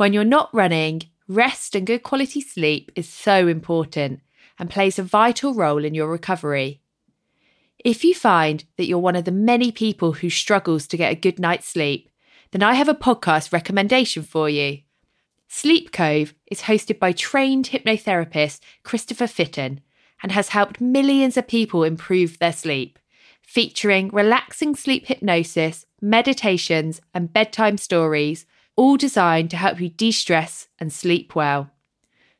When you're not running, rest and good quality sleep is so important and plays a vital role in your recovery. If you find that you're one of the many people who struggles to get a good night's sleep, then I have a podcast recommendation for you. Sleep Cove is hosted by trained hypnotherapist Christopher Fitton and has helped millions of people improve their sleep, featuring relaxing sleep hypnosis, meditations, and bedtime stories all designed to help you de stress and sleep well.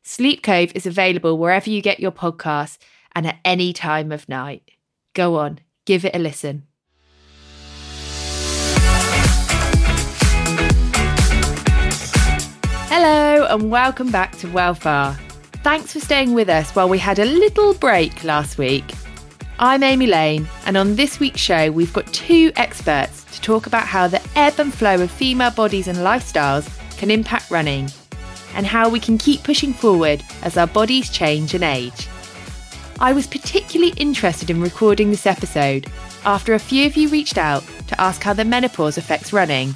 Sleep Cove is available wherever you get your podcasts and at any time of night. Go on, give it a listen. Hello, and welcome back to Welfare. Thanks for staying with us while we had a little break last week. I'm Amy Lane, and on this week's show, we've got two experts talk about how the ebb and flow of female bodies and lifestyles can impact running, and how we can keep pushing forward as our bodies change and age. I was particularly interested in recording this episode after a few of you reached out to ask how the menopause affects running.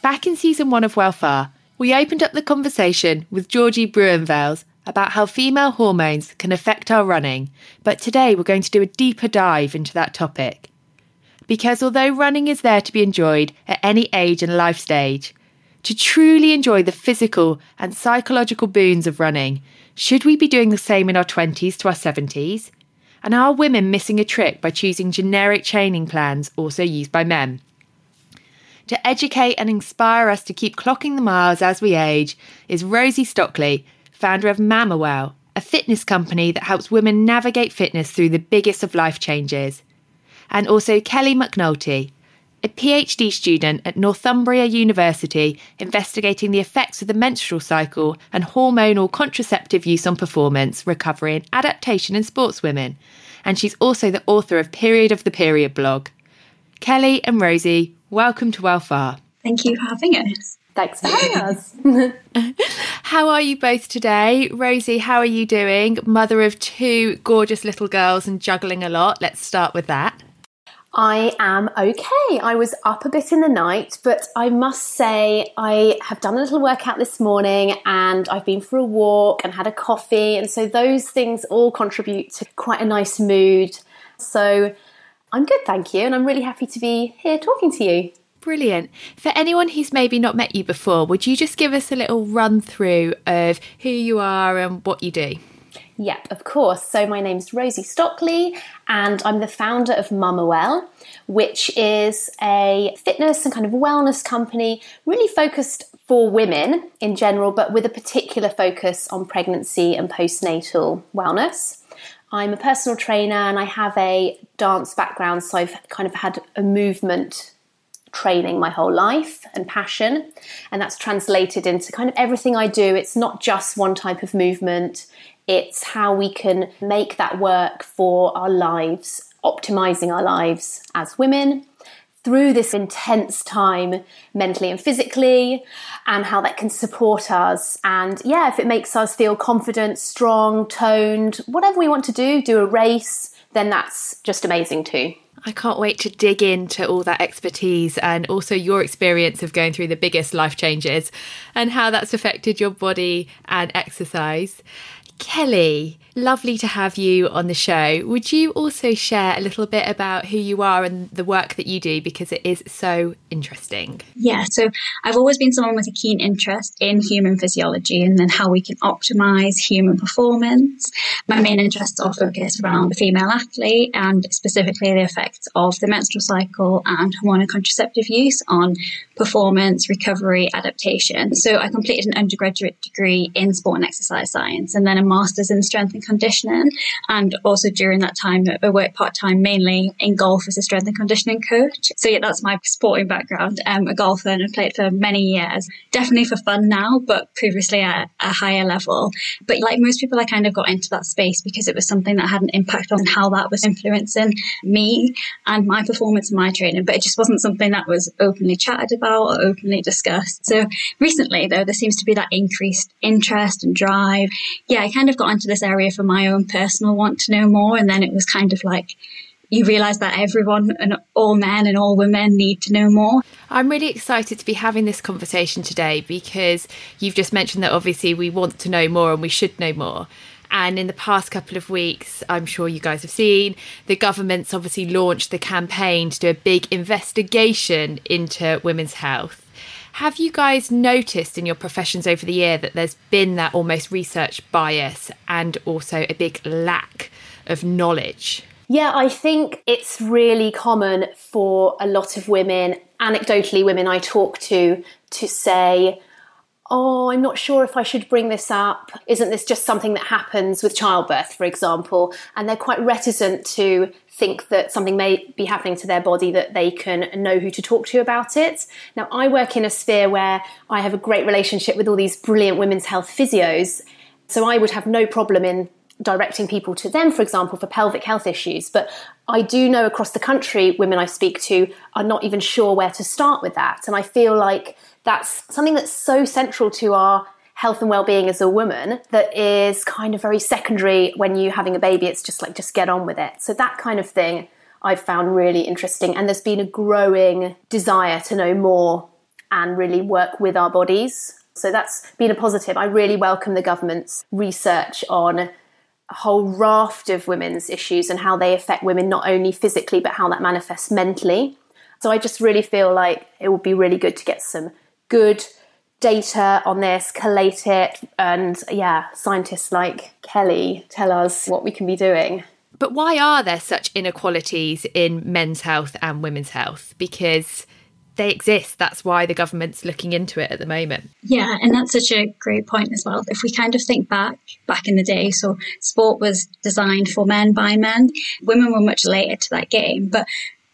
Back in season one of Welfare, we opened up the conversation with Georgie Bruinvels about how female hormones can affect our running, but today we're going to do a deeper dive into that topic because although running is there to be enjoyed at any age and life stage, to truly enjoy the physical and psychological boons of running, should we be doing the same in our 20s to our 70s? And are women missing a trick by choosing generic training plans also used by men? To educate and inspire us to keep clocking the miles as we age is Rosie Stockley, founder of Mamawell, a fitness company that helps women navigate fitness through the biggest of life changes and also Kelly McNulty, a PhD student at Northumbria University investigating the effects of the menstrual cycle and hormonal contraceptive use on performance, recovery, and adaptation in sportswomen. And she's also the author of Period of the Period blog. Kelly and Rosie, welcome to Welfare. Thank you for having us. Thanks for having us. how are you both today? Rosie, how are you doing? Mother of two gorgeous little girls and juggling a lot. Let's start with that. I am okay. I was up a bit in the night, but I must say I have done a little workout this morning and I've been for a walk and had a coffee. And so those things all contribute to quite a nice mood. So I'm good, thank you. And I'm really happy to be here talking to you. Brilliant. For anyone who's maybe not met you before, would you just give us a little run through of who you are and what you do? Yep, of course. So my name's Rosie Stockley, and I'm the founder of Mamawell, which is a fitness and kind of wellness company really focused for women in general, but with a particular focus on pregnancy and postnatal wellness. I'm a personal trainer and I have a dance background, so I've kind of had a movement training my whole life and passion. And that's translated into kind of everything I do. It's not just one type of movement, it's how we can make that work for our lives, optimizing our lives as women through this intense time mentally and physically, and how that can support us. And yeah, if it makes us feel confident, strong, toned, whatever we want to do, do a race, then that's just amazing too. I can't wait to dig into all that expertise and also your experience of going through the biggest life changes and how that's affected your body and exercise. Kelly, lovely to have you on the show. Would you also share a little bit about who you are and the work that you do because it is so interesting? Yeah, so I've always been someone with a keen interest in human physiology and then how we can optimize human performance. My main interests are focused around the female athlete and specifically the effects of the menstrual cycle and hormonal contraceptive use on performance, recovery, adaptation. So I completed an undergraduate degree in sport and exercise science and then I'm master's in strength and conditioning. And also during that time, I worked part time mainly in golf as a strength and conditioning coach. So yeah, that's my sporting background. I'm a golfer and I've played for many years, definitely for fun now, but previously at a higher level. But like most people, I kind of got into that space because it was something that had an impact on how that was influencing me and my performance and my training. But it just wasn't something that was openly chatted about or openly discussed. So recently, though, there seems to be that increased interest and drive. Yeah, I kind of got into this area for my own personal want to know more. And then it was kind of like, you realize that everyone and all men and all women need to know more. I'm really excited to be having this conversation today because you've just mentioned that obviously we want to know more and we should know more. And in the past couple of weeks, I'm sure you guys have seen, the government's obviously launched the campaign to do a big investigation into women's health. Have you guys noticed in your professions over the year that there's been that almost research bias and also a big lack of knowledge? Yeah, I think it's really common for a lot of women, anecdotally, women I talk to, to say, Oh, I'm not sure if I should bring this up. Isn't this just something that happens with childbirth, for example? And they're quite reticent to think that something may be happening to their body that they can know who to talk to about it. Now, I work in a sphere where I have a great relationship with all these brilliant women's health physios. So I would have no problem in directing people to them, for example, for pelvic health issues. But I do know across the country, women I speak to are not even sure where to start with that. And I feel like that's something that's so central to our health and well-being as a woman that is kind of very secondary when you're having a baby. It's just like just get on with it. So that kind of thing i've found really interesting. And there's been a growing desire to know more and really work with our bodies. So that's been a positive. I really welcome the government's research on a whole raft of women's issues and how they affect women not only physically but how that manifests mentally. So I just really feel like it would be really good to get some good data on this, collate it, and yeah, scientists like Kelly tell us what we can be doing. But why are there such inequalities in men's health and women's health? Because they exist. That's why the government's looking into it at the moment. Yeah, and that's such a great point as well. If we kind of think back, back in the day, so sport was designed for men by men. Women were much later to that game, but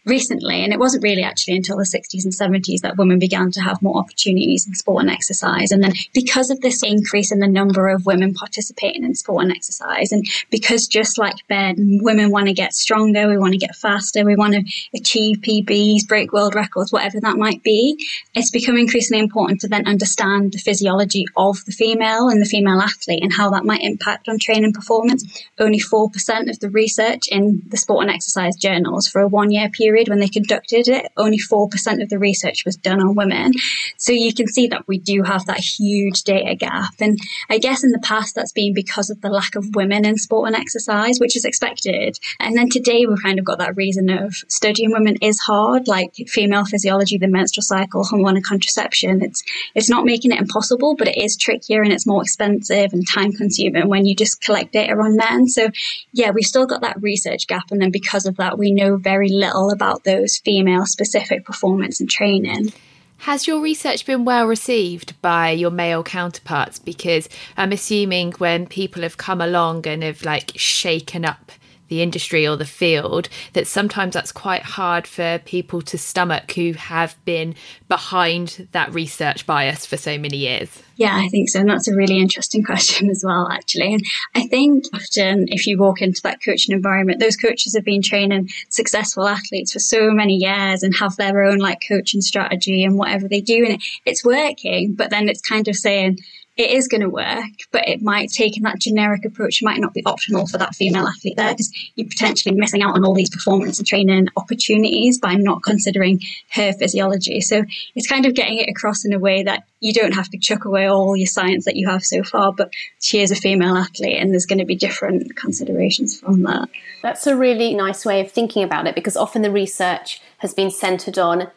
recently, and it wasn't really actually until the 60s and 70s that women began to have more opportunities in sport and exercise. And then because of this increase in the number of women participating in sport and exercise, and because just like men, women want to get stronger, we want to get faster, we want to achieve PBs, break world records, whatever that might be, it's become increasingly important to then understand the physiology of the female and the female athlete and how that might impact on training performance. Only 4% of the research in the sport and exercise journals for a one year period period when they conducted it, only 4% of the research was done on women. So you can see that we do have that huge data gap. And I guess in the past, that's been because of the lack of women in sport and exercise, which is expected. And then today, we've kind of got that reason of studying women is hard, like female physiology, the menstrual cycle, hormone and contraception. It's, it's not making it impossible, but it is trickier and it's more expensive and time consuming when you just collect data on men. So yeah, we've still got that research gap. And then because of that, we know very little about about those female specific performance and training. Has your research been well received by your male counterparts? Because I'm assuming when people have come along and have like shaken up the industry or the field that sometimes that's quite hard for people to stomach who have been behind that research bias for so many years? Yeah, I think so. And that's a really interesting question as well, actually. And I think often if you walk into that coaching environment, those coaches have been training successful athletes for so many years and have their own like coaching strategy and whatever they do. And it's working, but then it's kind of saying, it is going to work, but it might take in that generic approach might not be optimal for that female athlete there because you're potentially missing out on all these performance and training opportunities by not considering her physiology. So it's kind of getting it across in a way that you don't have to chuck away all your science that you have so far, but she is a female athlete and there's going to be different considerations from that. That's a really nice way of thinking about it because often the research has been centered on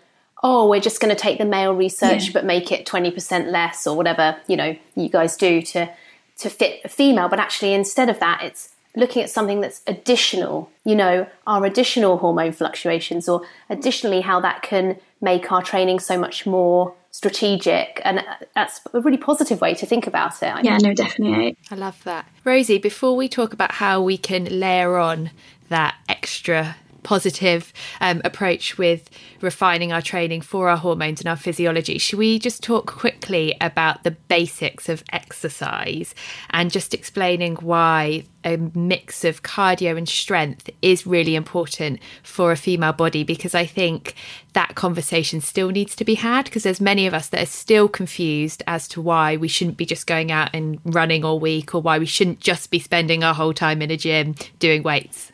oh, we're just going to take the male research yeah. but make it 20% less or whatever, you know, you guys do to to fit a female, but actually instead of that, it's looking at something that's additional, you know, our additional hormone fluctuations or additionally how that can make our training so much more strategic. And uh, that's a really positive way to think about it. Yeah, no, definitely. I love that. Rosie, before we talk about how we can layer on that extra positive um, approach with refining our training for our hormones and our physiology, should we just talk quickly about the basics of exercise and just explaining why a mix of cardio and strength is really important for a female body? Because I think that conversation still needs to be had because there's many of us that are still confused as to why we shouldn't be just going out and running all week or why we shouldn't just be spending our whole time in a gym doing weights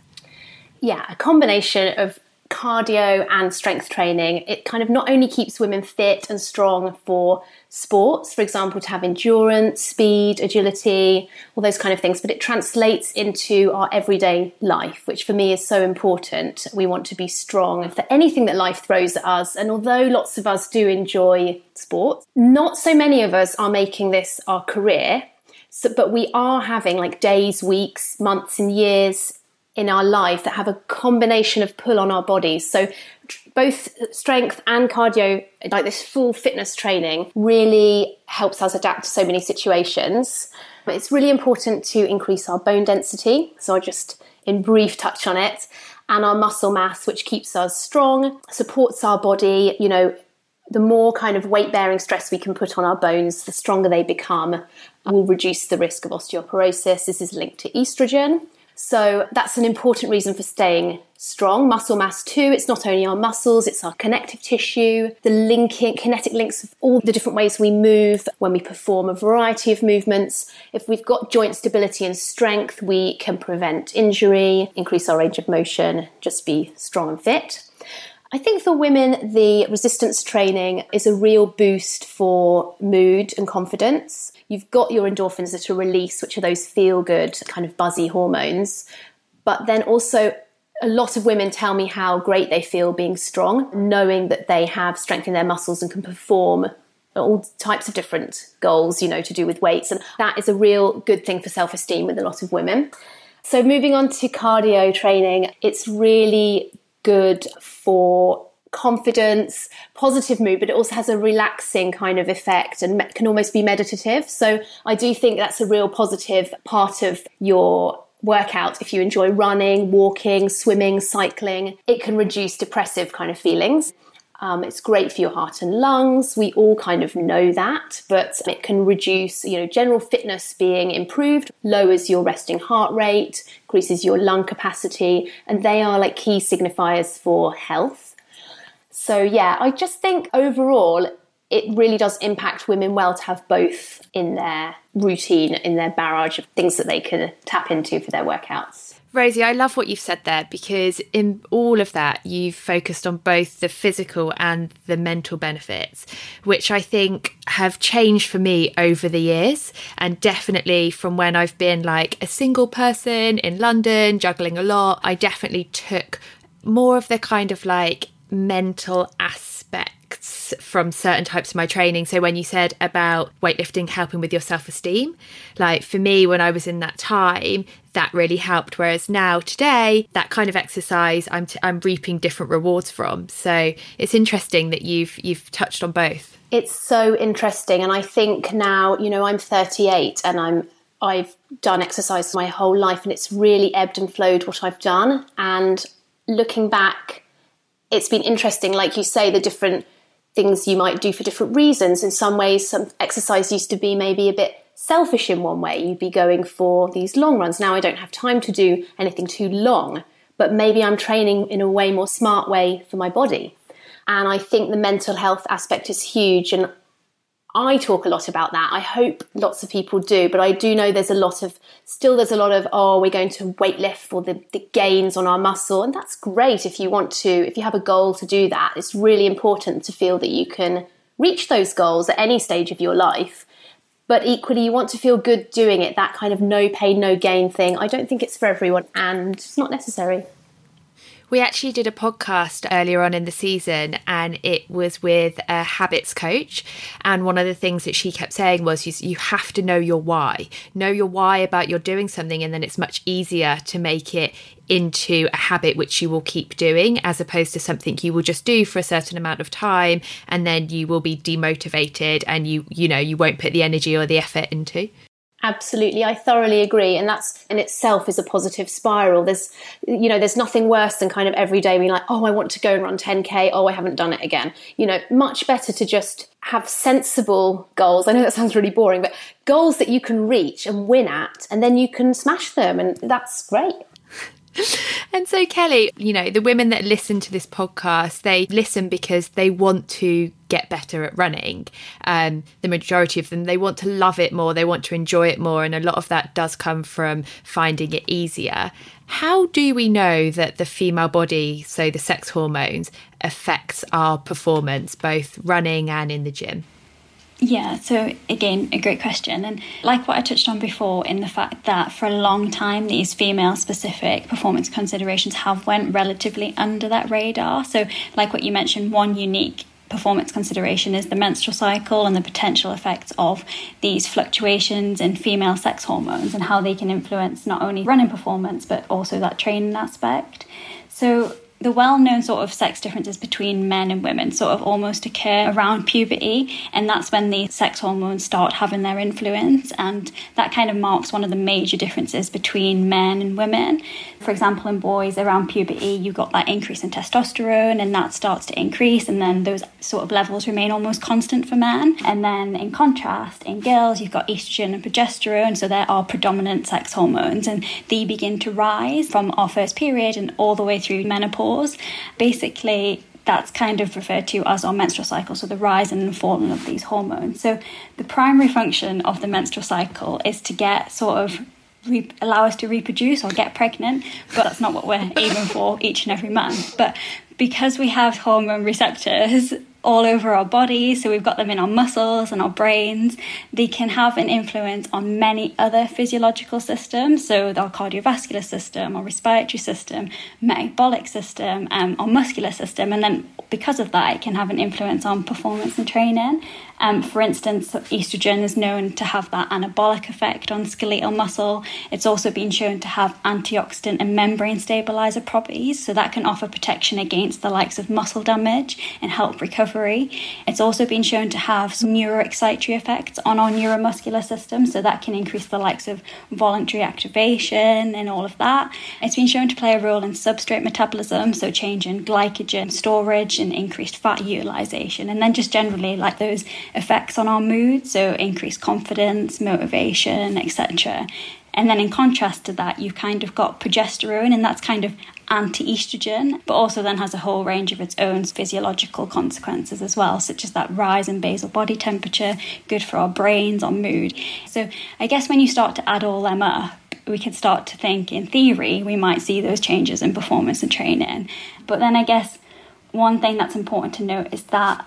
yeah, a combination of cardio and strength training. It kind of not only keeps women fit and strong for sports, for example, to have endurance, speed, agility, all those kind of things, but it translates into our everyday life, which for me is so important. We want to be strong for anything that life throws at us. And although lots of us do enjoy sports, not so many of us are making this our career. So, but we are having like days, weeks, months, and years in our life that have a combination of pull on our bodies. So both strength and cardio, like this full fitness training, really helps us adapt to so many situations. But it's really important to increase our bone density. So I'll just in brief touch on it. And our muscle mass, which keeps us strong, supports our body, you know, the more kind of weight bearing stress we can put on our bones, the stronger they become, will reduce the risk of osteoporosis. This is linked to estrogen. So that's an important reason for staying strong. Muscle mass too, it's not only our muscles, it's our connective tissue, the linking, kinetic links of all the different ways we move when we perform a variety of movements. If we've got joint stability and strength, we can prevent injury, increase our range of motion, just be strong and fit. I think for women, the resistance training is a real boost for mood and confidence. You've got your endorphins that are released, which are those feel good, kind of buzzy hormones. But then also, a lot of women tell me how great they feel being strong, knowing that they have strength in their muscles and can perform all types of different goals, you know, to do with weights. And that is a real good thing for self esteem with a lot of women. So, moving on to cardio training, it's really good for confidence, positive mood, but it also has a relaxing kind of effect and can almost be meditative. So I do think that's a real positive part of your workout. If you enjoy running, walking, swimming, cycling, it can reduce depressive kind of feelings. Um, it's great for your heart and lungs. We all kind of know that, but it can reduce, you know, general fitness being improved, lowers your resting heart rate, increases your lung capacity, and they are like key signifiers for health. So, yeah, I just think overall it really does impact women well to have both in their routine, in their barrage of things that they can tap into for their workouts. Rosie, I love what you've said there because in all of that, you've focused on both the physical and the mental benefits, which I think have changed for me over the years. And definitely from when I've been like a single person in London, juggling a lot, I definitely took more of the kind of like mental aspects from certain types of my training. So when you said about weightlifting helping with your self-esteem, like for me when I was in that time, that really helped whereas now today that kind of exercise I'm t- I'm reaping different rewards from. So it's interesting that you've you've touched on both. It's so interesting and I think now, you know, I'm 38 and I'm I've done exercise my whole life and it's really ebbed and flowed what I've done and looking back it's been interesting like you say the different things you might do for different reasons. In some ways, some exercise used to be maybe a bit selfish in one way. You'd be going for these long runs. Now I don't have time to do anything too long, but maybe I'm training in a way more smart way for my body. And I think the mental health aspect is huge. And I talk a lot about that. I hope lots of people do, but I do know there's a lot of still there's a lot of oh we're going to weightlift for the, the gains on our muscle, and that's great if you want to if you have a goal to do that. It's really important to feel that you can reach those goals at any stage of your life. But equally, you want to feel good doing it. That kind of no pain, no gain thing. I don't think it's for everyone, and it's not necessary. We actually did a podcast earlier on in the season and it was with a habits coach. And one of the things that she kept saying was you, you have to know your why. Know your why about you're doing something, and then it's much easier to make it into a habit which you will keep doing as opposed to something you will just do for a certain amount of time and then you will be demotivated and you you know you won't put the energy or the effort into Absolutely, I thoroughly agree, and that's in itself is a positive spiral. There's, you know, there's nothing worse than kind of every day being like, oh, I want to go and run 10k. Oh, I haven't done it again. You know, much better to just have sensible goals. I know that sounds really boring, but goals that you can reach and win at, and then you can smash them, and that's great. and so, Kelly, you know, the women that listen to this podcast, they listen because they want to get better at running. Um, the majority of them, they want to love it more, they want to enjoy it more. And a lot of that does come from finding it easier. How do we know that the female body, so the sex hormones, affects our performance, both running and in the gym? Yeah, so again, a great question. And like what I touched on before, in the fact that for a long time, these female specific performance considerations have went relatively under that radar. So, like what you mentioned, one unique performance consideration is the menstrual cycle and the potential effects of these fluctuations in female sex hormones and how they can influence not only running performance but also that training aspect. So the well known sort of sex differences between men and women sort of almost occur around puberty, and that's when the sex hormones start having their influence, and that kind of marks one of the major differences between men and women. For example, in boys around puberty, you've got that increase in testosterone, and that starts to increase, and then those sort of levels remain almost constant for men. And then in contrast, in girls, you've got estrogen and progesterone, so there are predominant sex hormones, and they begin to rise from our first period and all the way through menopause Basically, that's kind of referred to as our menstrual cycle, so the rise and falling of these hormones. So, the primary function of the menstrual cycle is to get sort of re- allow us to reproduce or get pregnant, but that's not what we're aiming for each and every month. But because we have hormone receptors all over our body, so we've got them in our muscles and our brains, they can have an influence on many other physiological systems, so our cardiovascular system, our respiratory system, metabolic system, um, our muscular system, and then because of that, it can have an influence on performance and training. Um, for instance, estrogen is known to have that anabolic effect on skeletal muscle. It's also been shown to have antioxidant and membrane stabilizer properties, so that can offer protection against the likes of muscle damage and help recovery. It's also been shown to have some neuroexcitatory effects on our neuromuscular system, so that can increase the likes of voluntary activation and all of that. It's been shown to play a role in substrate metabolism, so change in glycogen storage and increased fat utilization, and then just generally like those effects on our mood, so increased confidence, motivation, etc. And then in contrast to that, you've kind of got progesterone, and that's kind of anti estrogen, but also then has a whole range of its own physiological consequences as well, such as that rise in basal body temperature, good for our brains, our mood. So I guess when you start to add all them up, we can start to think in theory we might see those changes in performance and training. But then I guess one thing that's important to note is that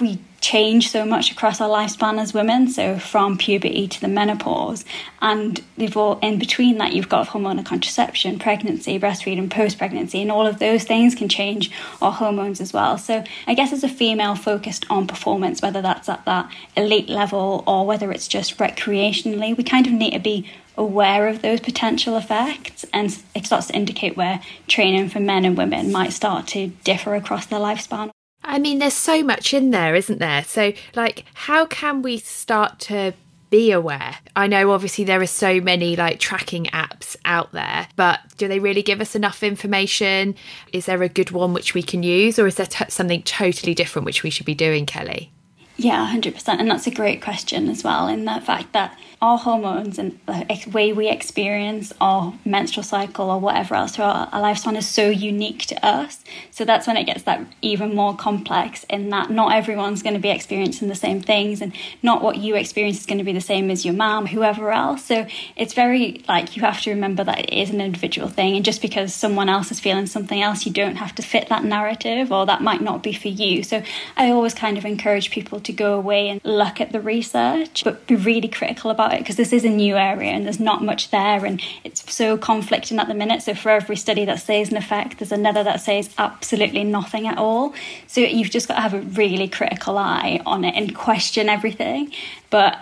we change so much across our lifespan as women so from puberty to the menopause. And all in between that you've got hormonal contraception pregnancy breastfeeding post pregnancy and all of those things can change our hormones as well. So i guess as a female focused on performance whether that's at that elite level or whether it's just recreationally we kind of need to be aware of those potential effects. And it starts to indicate where training for men and women might start to differ across their lifespan I mean, there's so much in there, isn't there? So, like, how can we start to be aware? I know obviously there are so many like tracking apps out there, but do they really give us enough information? Is there a good one which we can use, or is there t- something totally different which we should be doing, Kelly? Yeah, 100%. And that's a great question as well, in the fact that our hormones and the way we experience our menstrual cycle or whatever else throughout our lifespan is so unique to us. So that's when it gets that even more complex in that not everyone's going to be experiencing the same things and not what you experience is going to be the same as your mom, whoever else. So it's very like you have to remember that it is an individual thing. And just because someone else is feeling something else, you don't have to fit that narrative or that might not be for you. So I always kind of encourage people to go away and look at the research, but be really critical about it because this is a new area and there's not much there and it's so conflicting at the minute. So for every study that says an effect, there's another that says absolutely nothing at all. So you've just got to have a really critical eye on it and question everything. But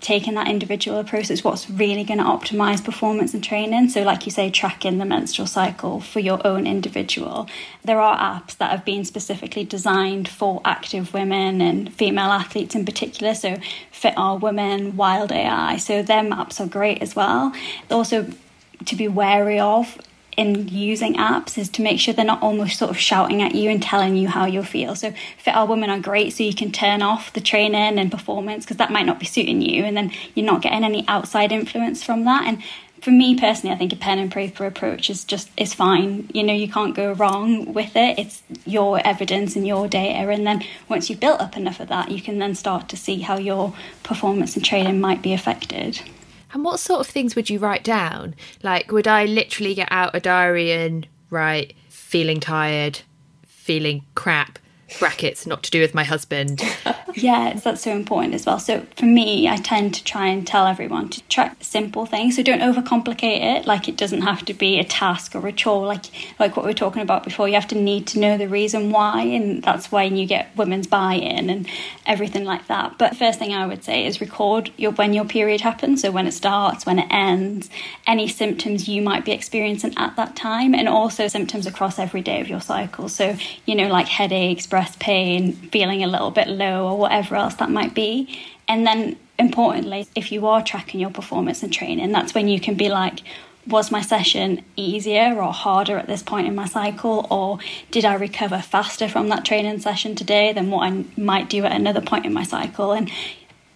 taking that individual approach is what's really going to optimize performance and training. So, like you say, tracking the menstrual cycle for your own individual. There are apps that have been specifically designed for active women and female athletes in particular. So, FitrWoman, Wild AI. So, their maps are great as well. Also, to be wary of in using apps is to make sure they're not almost sort of shouting at you and telling you how you feel. So FitrWoman are great, so you can turn off the training and performance because that might not be suiting you, and then you're not getting any outside influence from that. And for me personally, I think a pen and paper approach is just is fine. You know, you can't go wrong with it. It's your evidence and your data, and then once you've built up enough of that, you can then start to see how your performance and training might be affected. And what sort of things would you write down? Like, would I literally get out a diary and write feeling tired, feeling crap, brackets not to do with my husband. yeah, that's so important as well. So for me, I tend to try and tell everyone to track simple things. So don't overcomplicate it. Like it doesn't have to be a task or a chore. Like like what we were talking about before. You have to need to know the reason why, and that's when you get women's buy-in and everything like that. But first thing I would say is record your when your period happens. So when it starts, when it ends, any symptoms you might be experiencing at that time, and also symptoms across every day of your cycle. So you know like headaches breast pain, feeling a little bit low, or whatever else that might be. And then, importantly, if you are tracking your performance and training, that's when you can be like, was my session easier or harder at this point in my cycle? Or did i recover faster from that training session today than what i might do at another point in my cycle? And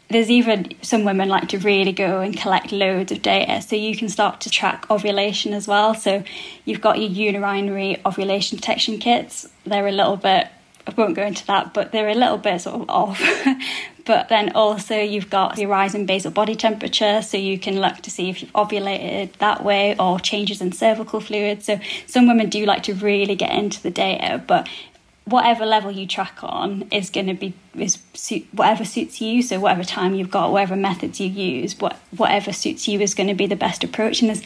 there's even some women like to really go and collect loads of data. So you can start to track ovulation as well. So you've got your urinary ovulation detection kits. They're a little bit I won't go into that, but they're a little bit sort of off. but then also you've got your rise in basal body temperature, so you can look to see if you've ovulated that way or changes in cervical fluid. So some women do like to really get into the data, but whatever level you track on is going to be is suit whatever suits you so whatever time you've got whatever methods you use what whatever suits you is going to be the best approach and there's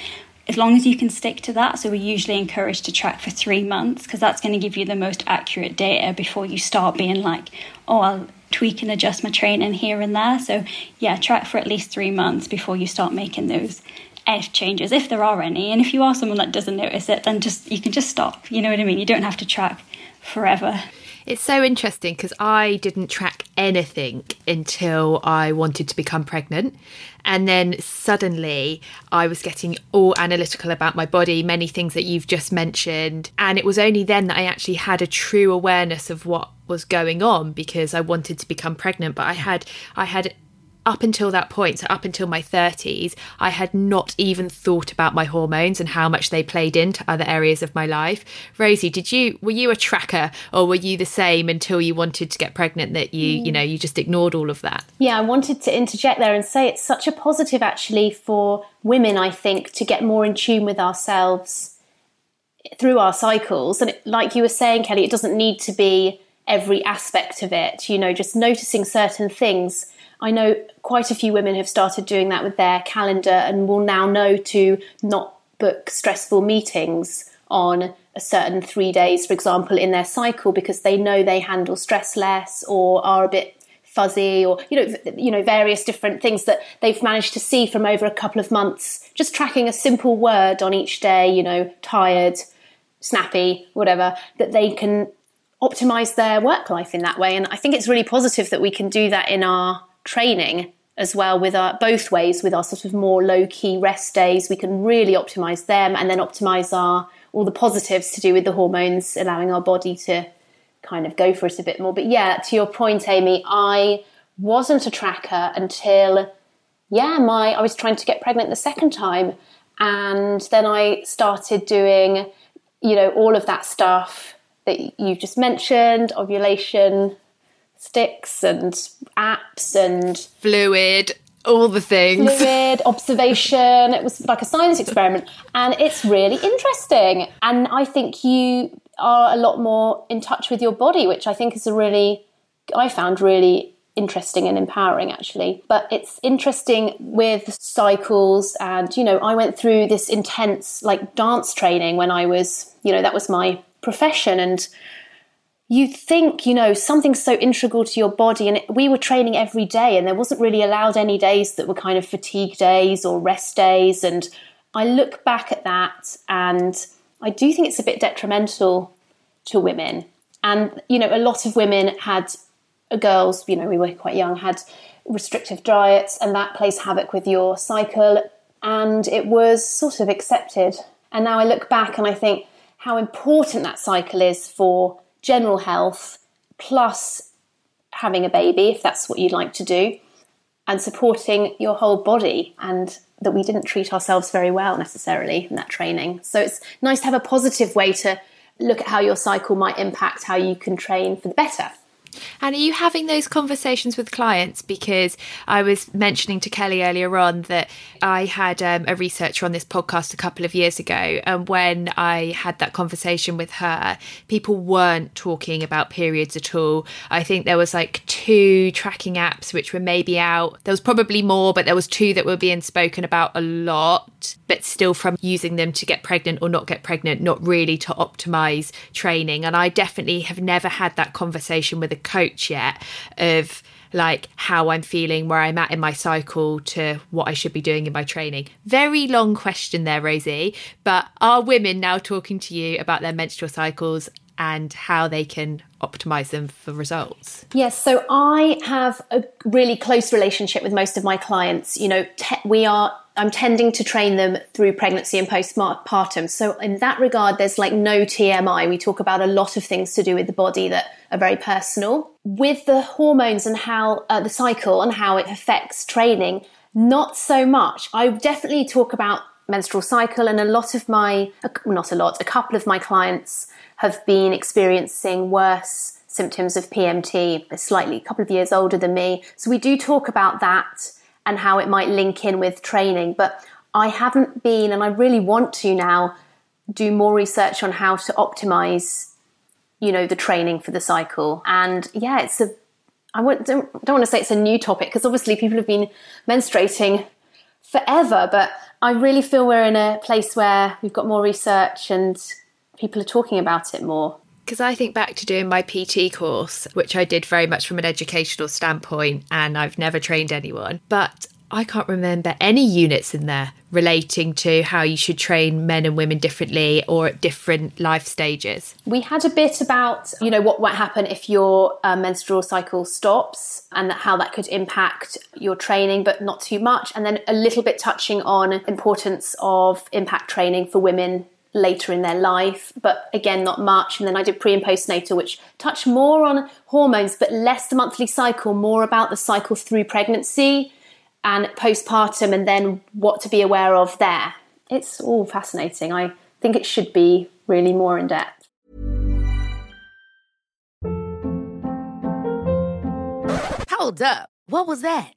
as long as you can stick to that. So, we're usually encouraged to track for three months because that's going to give you the most accurate data before you start being like, oh, I'll tweak and adjust my training here and there. So, yeah, track for at least three months before you start making those F changes, if there are any. And if you are someone that doesn't notice it, then just you can just stop. You know what I mean? You don't have to track forever. It's so interesting because I didn't track anything until I wanted to become pregnant. And then suddenly I was getting all analytical about my body, many things that you've just mentioned. And it was only then that I actually had a true awareness of what was going on because I wanted to become pregnant. But I had I had up until that point, so up until my 30s, I had not even thought about my hormones and how much they played into other areas of my life. Rosie, did you were you a tracker or were you the same until you wanted to get pregnant that you, you know, you just ignored all of that? Yeah, I wanted to interject there and say it's such a positive actually for women, I think, to get more in tune with ourselves through our cycles. And like you were saying, Kelly, it doesn't need to be every aspect of it, you know, just noticing certain things I know quite a few women have started doing that with their calendar and will now know to not book stressful meetings on a certain three days, for example, in their cycle because they know they handle stress less or are a bit fuzzy or you know you know various different things that they've managed to see from over a couple of months. Just tracking a simple word on each day you know tired snappy whatever that they can optimize their work life in that way. And i think it's really positive that we can do that in our training as well with our both ways with our sort of more low key rest days. We can really optimize them and then optimize our all the positives to do with the hormones allowing our body to kind of go for it a bit more. But yeah to your point amy i wasn't a tracker until yeah my i was trying to get pregnant the second time and then i started doing you know all of that stuff that you just mentioned ovulation sticks and apps and fluid all the things. fluid observation. It was like a science experiment and it's really interesting. And i think you are a lot more in touch with your body which i think is a really i found really interesting and empowering actually. But it's interesting with cycles and you know, I went through this intense like dance training when I was, you know, that was my profession and you think, you know, something so integral to your body and we were training every day and there wasn't really allowed any days that were kind of fatigue days or rest days and I look back at that and I do think it's a bit detrimental to women. And, you know, a lot of women had uh, girls, you know, we were quite young, had restrictive diets, and that plays havoc with your cycle. And it was sort of accepted. And now I look back and I think how important that cycle is for general health, plus having a baby, if that's what you'd like to do, and supporting your whole body. And that we didn't treat ourselves very well necessarily in that training. So it's nice to have a positive way to look at how your cycle might impact how you can train for the better. And are you having those conversations with clients? Because I was mentioning to Kelly earlier on that I had um, a researcher on this podcast a couple of years ago. And when I had that conversation with her, people weren't talking about periods at all. I think there was like two tracking apps which were maybe out. There was probably more, but there was two that were being spoken about a lot, but still from using them to get pregnant or not get pregnant, not really to optimize training. And I definitely have never had that conversation with a coach yet of like how I'm feeling, where I'm at in my cycle to what I should be doing in my training. Very long question there, Rosie. But are women now talking to you about their menstrual cycles and how they can optimize them for results? Yes, so I have a really close relationship with most of my clients. You know, te- we are I'm tending to train them through pregnancy and postpartum. So in that regard, there's like no TMI. We talk about a lot of things to do with the body that are very personal. With the hormones and how uh, the cycle and how it affects training, not so much. I definitely talk about menstrual cycle, and a lot of my, not a lot, a couple of my clients have been experiencing worse symptoms of PMT. Slightly a couple of years older than me. So we do talk about that and how it might link in with training. But I haven't been, and I really want to now, do more research on how to optimize, you know, the training for the cycle. And yeah, it's a, I don't, don't want to say it's a new topic because obviously people have been menstruating forever, but I really feel we're in a place where we've got more research and people are talking about it more. Because I think back to doing my PT course, which I did very much from an educational standpoint, and I've never trained anyone. But I can't remember any units in there relating to how you should train men and women differently or at different life stages. We had a bit about, you know, what might happen if your uh, menstrual cycle stops and how that could impact your training, but not too much. And then a little bit touching on importance of impact training for women later in their life, but again, not much. And then I did pre and postnatal, which touched more on hormones, but less the monthly cycle, more about the cycle through pregnancy and postpartum, and then what to be aware of there. It's all fascinating. I think it should be really more in depth. Hold up. What was that?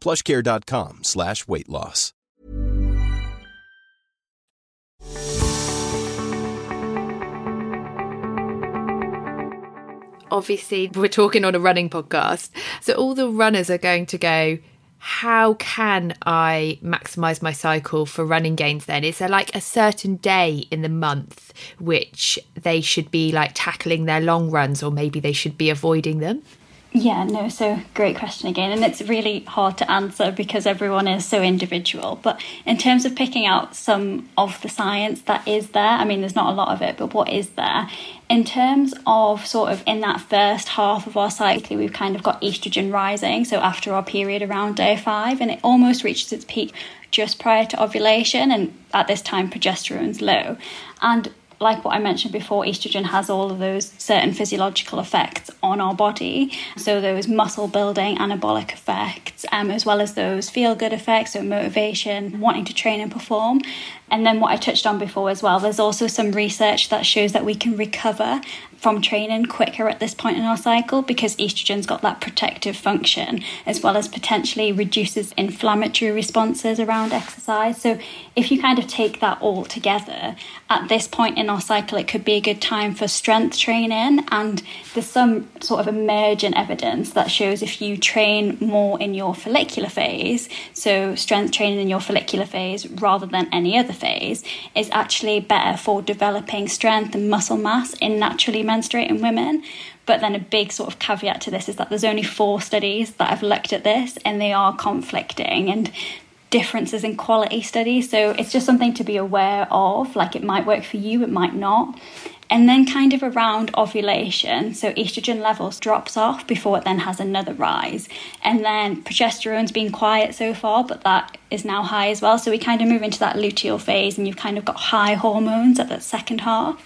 plushcare.com slash weight loss. Obviously, we're talking on a running podcast. So all the runners are going to go, how can I maximize my cycle for running gains then? Is there like a certain day in the month which they should be like tackling their long runs or maybe they should be avoiding them? Yeah, no, so great question again. And it's really hard to answer because everyone is so individual. But in terms of picking out some of the science that is there, I mean, there's not a lot of it, but what is there? In terms of sort of in that first half of our cycle, we've kind of got estrogen rising. So after our period around day five, and it almost reaches its peak just prior to ovulation. And at this time, progesterone's low. And like what I mentioned before, estrogen has all of those certain physiological effects on our body. So, those muscle building anabolic effects, um, as well as those feel good effects, so motivation, wanting to train and perform. And then, what I touched on before as well, there's also some research that shows that we can recover from training quicker at this point in our cycle because estrogen's got that protective function as well as potentially reduces inflammatory responses around exercise. So if you kind of take that all together, at this point in our cycle, it could be a good time for strength training. And there's some sort of emergent evidence that shows if you train more in your follicular phase, so strength training in your follicular phase rather than any other phase, is actually better for developing strength and muscle mass in naturally menstruating women. But then a big sort of caveat to this is that there's only four studies that have looked at this and they are conflicting and differences in quality studies. So it's just something to be aware of. Like it might work for you, it might not. And then kind of around ovulation, so estrogen levels drops off before it then has another rise. And then progesterone's been quiet so far, but that is now high as well. So we kind of move into that luteal phase and you've kind of got high hormones at that second half.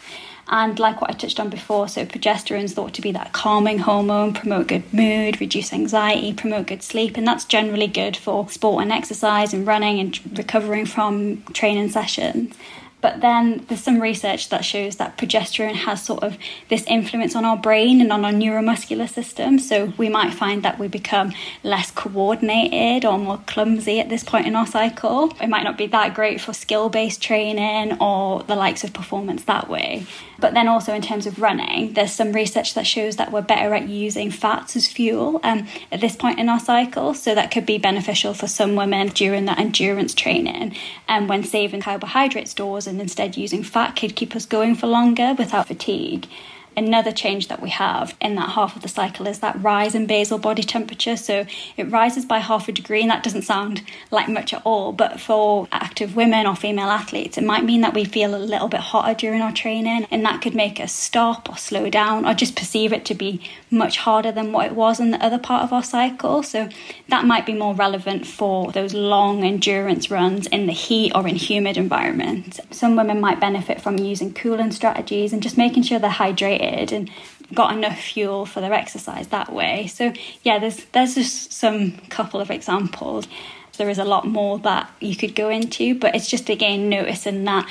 And like what I touched on before, so progesterone is thought to be that calming hormone, promote good mood, reduce anxiety, promote good sleep, and that's generally good for sport and exercise and running and recovering from training sessions. But then there's some research that shows that progesterone has sort of this influence on our brain and on our neuromuscular system. So we might find that we become less coordinated or more clumsy at this point in our cycle. It might not be that great for skill based training or the likes of performance that way. But then also in terms of running, there's some research that shows that we're better at using fats as fuel um, at this point in our cycle. So that could be beneficial for some women during that endurance training. And when saving carbohydrate stores and instead using fat could keep us going for longer without fatigue. Another change that we have in that half of the cycle is that rise in basal body temperature. So it rises by half a degree, and that doesn't sound like much at all. But for active women or female athletes, it might mean that we feel a little bit hotter during our training, and that could make us stop or slow down or just perceive it to be much harder than what it was in the other part of our cycle. So that might be more relevant for those long endurance runs in the heat or in humid environments. Some women might benefit from using cooling strategies and just making sure they're hydrated and got enough fuel for their exercise that way. So yeah, there's there's just some couple of examples. There is a lot more that you could go into, but it's just again noticing that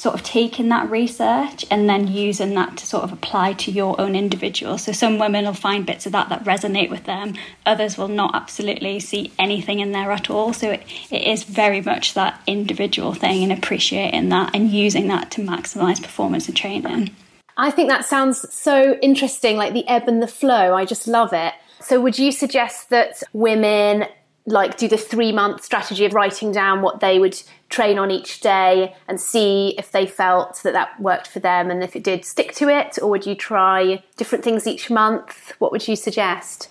sort of taking that research and then using that to sort of apply to your own individual. So some women will find bits of that that resonate with them, others will not absolutely see anything in there at all. So it, it is very much that individual thing and appreciating that and using that to maximize performance and training. I think that sounds so interesting, like the ebb and the flow. I just love it. So, would you suggest that women like do the three month strategy of writing down what they would train on each day and see if they felt that that worked for them and if it did stick to it or would you try different things each month what would you suggest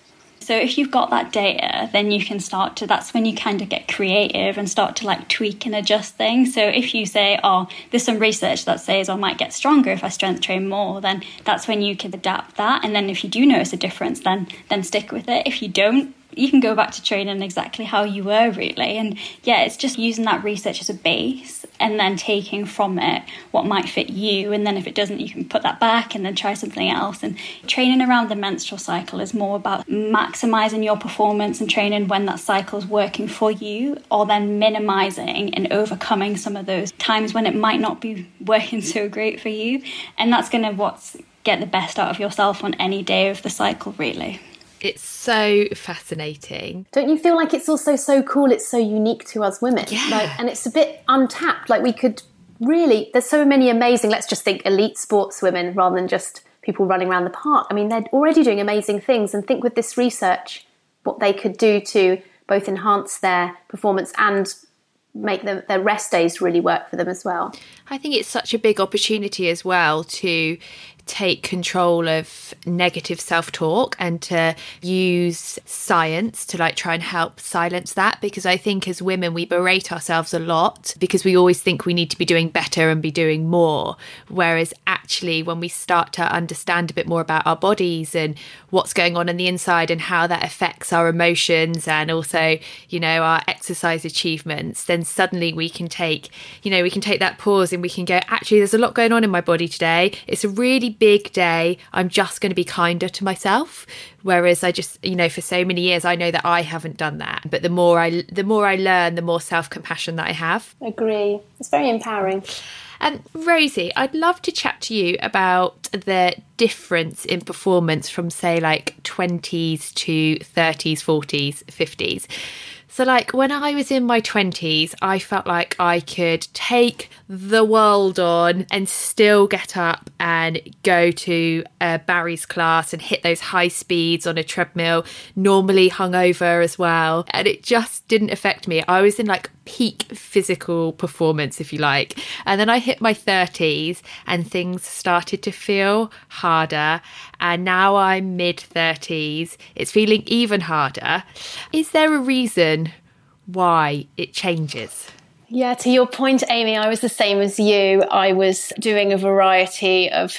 so if you've got that data then you can start to that's when you kind of get creative and start to like tweak and adjust things. So if you say oh there's some research that says i might get stronger if i strength train more then that's when you can adapt that. And then if you do notice a difference then then stick with it. If you don't you can go back to training exactly how you were really. And yeah it's just using that research as a base and then taking from it what might fit you. And then if it doesn't you can put that back and then try something else. And training around the menstrual cycle is more about maximizing your performance and training when that cycle is working for you or then minimizing and overcoming some of those times when it might not be working so great for you. And that's going to what's get the best out of yourself on any day of the cycle really it's so fascinating. Don't you feel like it's also so cool? It's so unique to us women. Yeah. Like, and it's a bit untapped. Like we could really, there's so many amazing, let's just think elite sports women rather than just people running around the park. I mean, they're already doing amazing things. And think with this research, what they could do to both enhance their performance and make them, their rest days really work for them as well. I think it's such a big opportunity as well to take control of negative self talk and to use science to like try and help silence that. Because I think as women, we berate ourselves a lot because we always think we need to be doing better and be doing more. Whereas actually, when we start to understand a bit more about our bodies and what's going on in the inside and how that affects our emotions and also, you know, our exercise achievements, then suddenly we can take, you know, we can take that pause and we can go, actually, there's a lot going on in my body today. It's a really big day. I'm just going to be kinder to myself. Whereas I just, you know, for so many years, I know that I haven't done that. But the more I, the more I learn, the more self compassion that I have. Agree. It's very empowering. And um, Rosie, I'd love to chat to you about the difference in performance from, say, like 20s to 30s, 40s, 50s. So, like, when I was in my 20s, I felt like I could take the world on and still get up and go to Barry's class and hit those high speeds on a treadmill, normally hungover as well. And it just didn't affect me. I was in like peak physical performance, if you like. And then I hit my 30s and things started to feel harder. And now I'm mid 30s, it's feeling even harder. Is there a reason why it changes? Yeah, to your point, Amy, I was the same as you. I was doing a variety of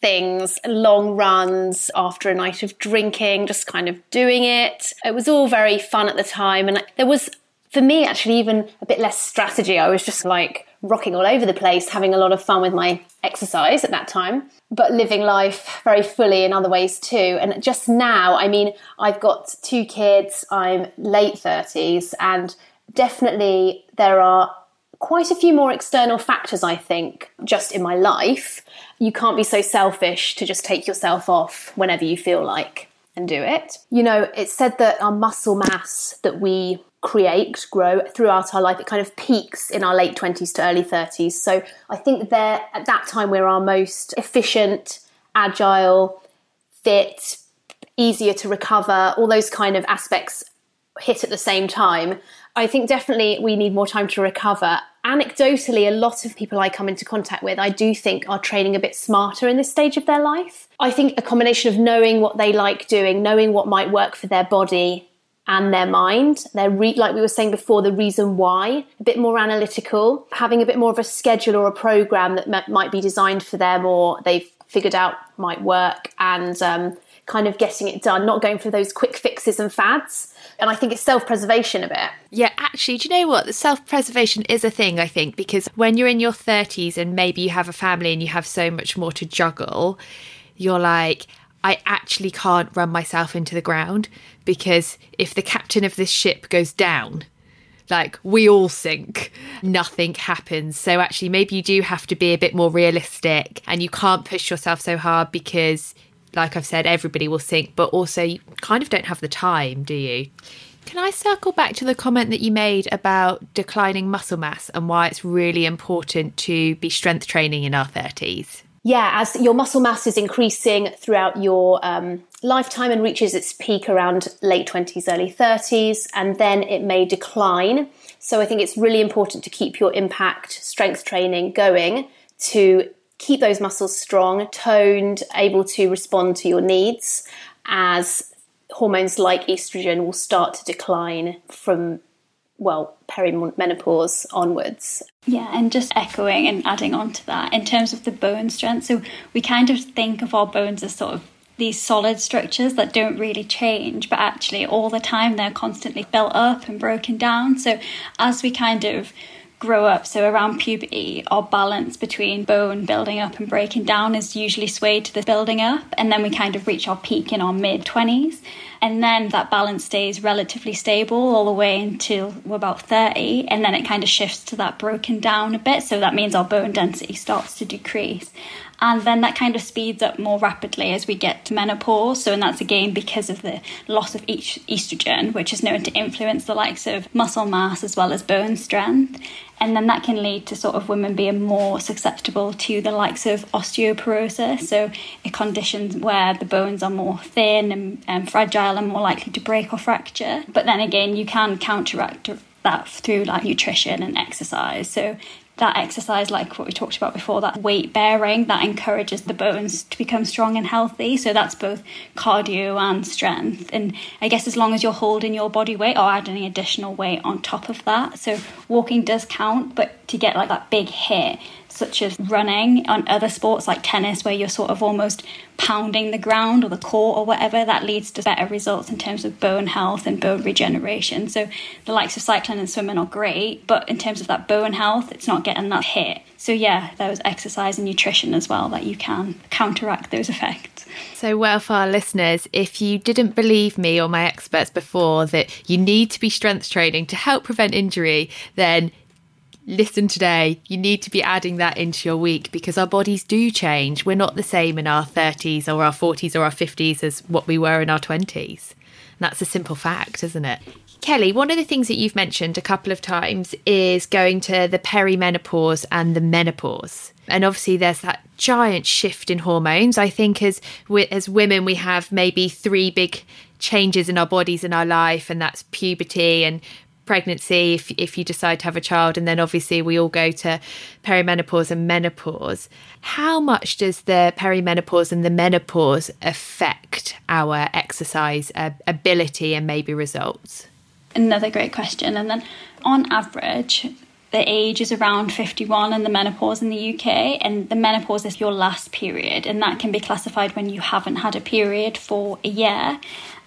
things, long runs after a night of drinking, just kind of doing it. It was all very fun at the time. And there was, for me, actually, even a bit less strategy. I was just like rocking all over the place, having a lot of fun with my exercise at that time, but living life very fully in other ways too. And just now, I mean, I've got two kids, I'm late 30s, and definitely there are quite a few more external factors, I think, just in my life. You can't be so selfish to just take yourself off whenever you feel like and do it. You know, it's said that our muscle mass that we create, grow throughout our life, it kind of peaks in our late 20s to early 30s. So I think there at that time we're our most efficient, agile, fit, easier to recover, all those kind of aspects hit at the same time. I think definitely we need more time to recover. Anecdotally, a lot of people I come into contact with, I do think are training a bit smarter in this stage of their life. I think a combination of knowing what they like doing, knowing what might work for their body and their mind, their re- like we were saying before, the reason why, a bit more analytical, having a bit more of a schedule or a program that m- might be designed for them or they've figured out might work, and um, kind of getting it done, not going for those quick fixes and fads. And I think it's self preservation a bit. Yeah, actually, do you know what? The self preservation is a thing, I think, because when you're in your 30s and maybe you have a family and you have so much more to juggle, you're like, I actually can't run myself into the ground because if the captain of this ship goes down, like we all sink nothing happens so actually maybe you do have to be a bit more realistic and you can't push yourself so hard because like I've said, everybody will sink, but also you kind of don't have the time, do you? Can I circle back to the comment that you made about declining muscle mass and why it's really important to be strength training in our 30s? Yeah, as your muscle mass is increasing throughout your um, lifetime and reaches its peak around late 20s, early 30s, and then it may decline. So I think it's really important to keep your impact strength training going to keep those muscles strong, toned, able to respond to your needs as hormones like estrogen will start to decline from well, perimenopause onwards. Yeah, and just echoing and adding on to that in terms of the bone strength. So we kind of think of our bones as sort of these solid structures that don't really change, but actually all the time they're constantly built up and broken down. So as we kind of grow up, so around puberty, our balance between bone building up and breaking down is usually swayed to the building up, and then we kind of reach our peak in our mid 20s. And then that balance stays relatively stable all the way until we're about 30, and then it kind of shifts to that broken down a bit. So that means our bone density starts to decrease and then that kind of speeds up more rapidly as we get to menopause. So, and that's again because of the loss of each estrogen, which is known to influence the likes of muscle mass as well as bone strength. And then that can lead to sort of women being more susceptible to the likes of osteoporosis, so a condition where the bones are more thin and, and fragile and more likely to break or fracture. But then again, you can counteract that through like nutrition and exercise. So that exercise, like what we talked about before, that weight bearing, that encourages the bones to become strong and healthy. So that's both cardio and strength. And I guess as long as you're holding your body weight or adding additional weight on top of that. So walking does count, but to get like that big hit, such as running on other sports like tennis, where you're sort of almost pounding the ground or the court or whatever, that leads to better results in terms of bone health and bone regeneration. So the likes of cycling and swimming are great, but in terms of that bone health, it's not getting that hit. So yeah, there was exercise and nutrition as well that you can counteract those effects. So, well, for our listeners, if you didn't believe me or my experts before that you need to be strength training to help prevent injury, then listen today. You need to be adding that into your week because our bodies do change. We're not the same in our 30s or our 40s or our 50s as what we were in our 20s. And that's a simple fact, isn't it? Kelly, one of the things that you've mentioned a couple of times is going to the perimenopause and the menopause. And obviously, there's that giant shift in hormones. I think as as women, we have maybe three big changes in our bodies in our life, and that's puberty and pregnancy if, if you decide to have a child and then obviously we all go to perimenopause and menopause. How much does the perimenopause and the menopause affect our exercise uh, ability and maybe results? Another great question. And then on average the age is around 51 and the menopause in the UK and the menopause is your last period and that can be classified when you haven't had a period for a year.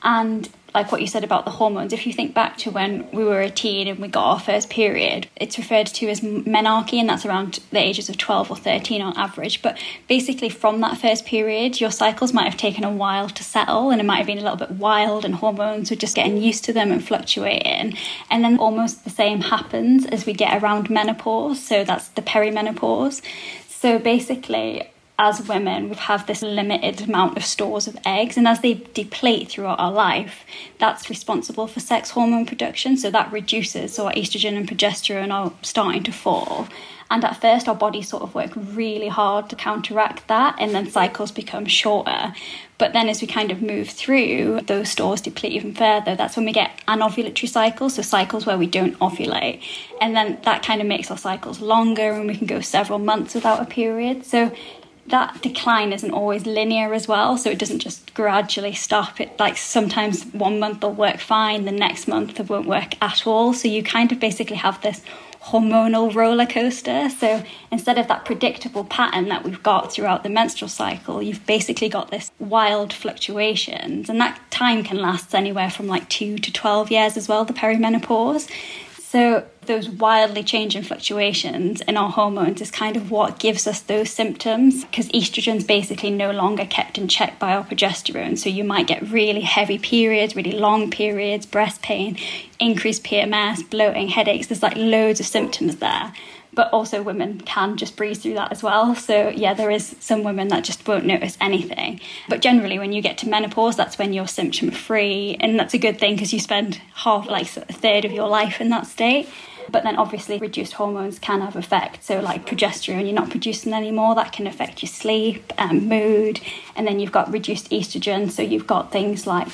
And like what you said about the hormones, if you think back to when we were a teen and we got our first period, it's referred to as menarche, and that's around the ages of 12 or 13 on average. But basically, from that first period, your cycles might have taken a while to settle, and it might have been a little bit wild, and hormones were just getting used to them and fluctuating. And then almost the same happens as we get around menopause, so that's the perimenopause. So basically, as women, we have this limited amount of stores of eggs, and as they deplete throughout our life, that's responsible for sex hormone production. So that reduces, so our estrogen and progesterone are starting to fall. And at first, our bodies sort of work really hard to counteract that, and then cycles become shorter. But then, as we kind of move through, those stores deplete even further. That's when we get anovulatory cycles, so cycles where we don't ovulate. And then that kind of makes our cycles longer, and we can go several months without a period. So that decline isn't always linear as well so it doesn't just gradually stop. It like sometimes one month will work fine the next month it won't work at all. So you kind of basically have this hormonal roller coaster. So instead of that predictable pattern that we've got throughout the menstrual cycle you've basically got this wild fluctuations. And that time can last anywhere from like 2 to 12 years as well the perimenopause so those wildly changing fluctuations in our hormones is kind of what gives us those symptoms because estrogen's basically no longer kept in check by our progesterone. So you might get really heavy periods, really long periods, breast pain, increased PMS, bloating, headaches. There's like loads of symptoms there but also women can just breeze through that as well. So yeah, there is some women that just won't notice anything. But generally, when you get to menopause, that's when you're symptom free, and that's a good thing because you spend half, like a third of your life in that state. But then obviously reduced hormones can have effect. So like progesterone, you're not producing anymore. That can affect your sleep, and mood, and then you've got reduced estrogen. So you've got things like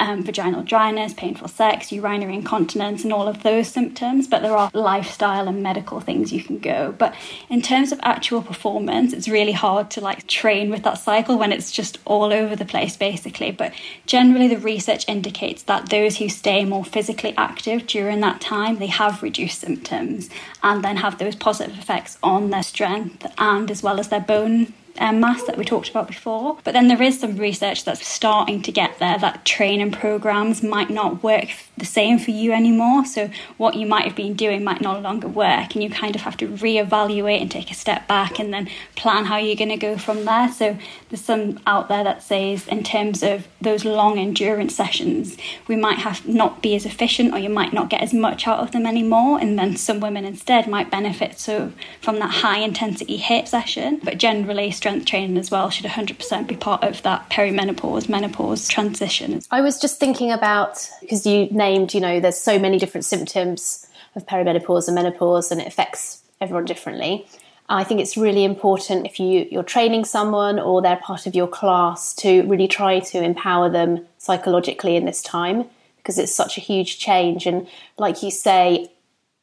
um, vaginal dryness, painful sex, urinary incontinence, and all of those symptoms. But there are lifestyle and medical things you can go. But in terms of actual performance, it's really hard to like train with that cycle when it's just all over the place, basically. But generally, the research indicates that those who stay more physically active during that time, they have reduced symptoms and then have those positive effects on their strength and as well as their bone um, mass that we talked about before. But then there is some research that's starting to get there that training programs might not work the same for you anymore. So what you might have been doing might no longer work, and you kind of have to reevaluate and take a step back and then plan how you're going to go from there. So there's some out there that says in terms of those long endurance sessions, we might have not be as efficient, or you might not get as much out of them anymore. And then some women instead might benefit so from that high intensity HIIT session, but generally strength training as well should 100% be part of that perimenopause, menopause transition. I was just thinking about, because you named, you know, there's so many different symptoms of perimenopause and menopause and it affects everyone differently. I think it's really important if you, you're training someone or they're part of your class to really try to empower them psychologically in this time because it's such a huge change. And like you say,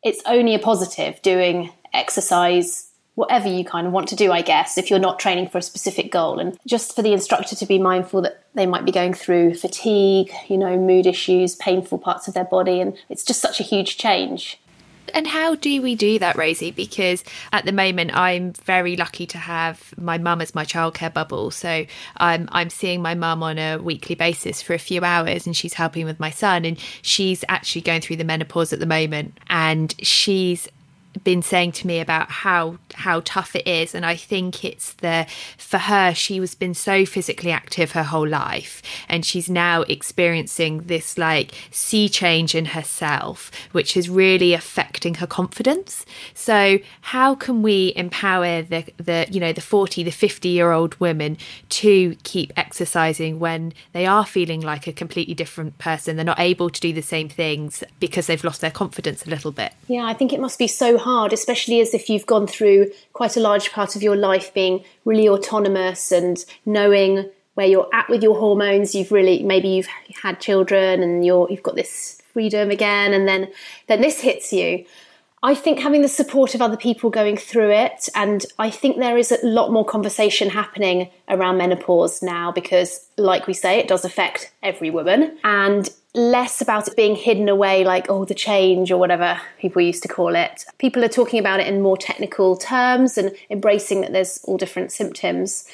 it's only a positive doing exercise whatever you kind of want to do, I guess, if you're not training for a specific goal. And just for the instructor to be mindful that they might be going through fatigue, you know, mood issues, painful parts of their body. And it's just such a huge change. And how do we do that, Rosie? Because at the moment, I'm very lucky to have my mum as my childcare bubble. So I'm I'm seeing my mum on a weekly basis for a few hours, and she's helping with my son. And she's actually going through the menopause at the moment, and she's been saying to me about how how tough it is. And i think it's the for her she was been so physically active her whole life and she's now experiencing this like sea change in herself which is really affecting her confidence. So how can we empower the the you know the 40 the 50 year old women to keep exercising when they are feeling like a completely different person? They're not able to do the same things because they've lost their confidence a little bit. Yeah i think it must be so hard, especially as if you've gone through quite a large part of your life being really autonomous and knowing where you're at with your hormones. You've really maybe you've had children and you're you've got this freedom again, and then then this hits you. I think having the support of other people going through it, and I think there is a lot more conversation happening around menopause now because, like we say, it does affect every woman. And less about it being hidden away like oh the change or whatever people used to call it. People are talking about it in more technical terms and embracing that there's all different symptoms.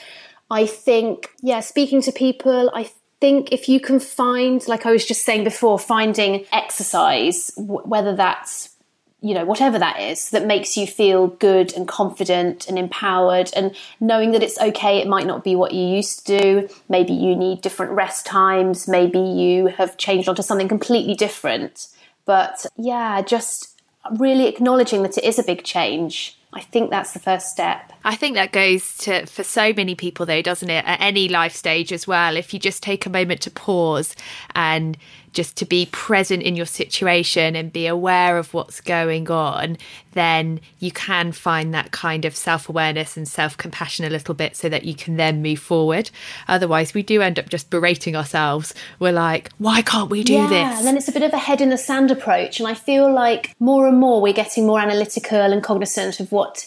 I think yeah speaking to people i think if you can find like i was just saying before finding exercise whether that's you know, whatever that is, that makes you feel good and confident and empowered, and knowing that it's okay, it might not be what you used to do. Maybe you need different rest times, maybe you have changed onto something completely different. But yeah, just really acknowledging that it is a big change. I think that's the first step. I think that goes to for so many people though, doesn't it? At any life stage as well. If you just take a moment to pause and just to be present in your situation and be aware of what's going on, then you can find that kind of self awareness and self compassion a little bit so that you can then move forward. Otherwise, we do end up just berating ourselves. We're like, why can't we do yeah, this? And then it's a bit of a head in the sand approach. And I feel like more and more we're getting more analytical and cognizant of what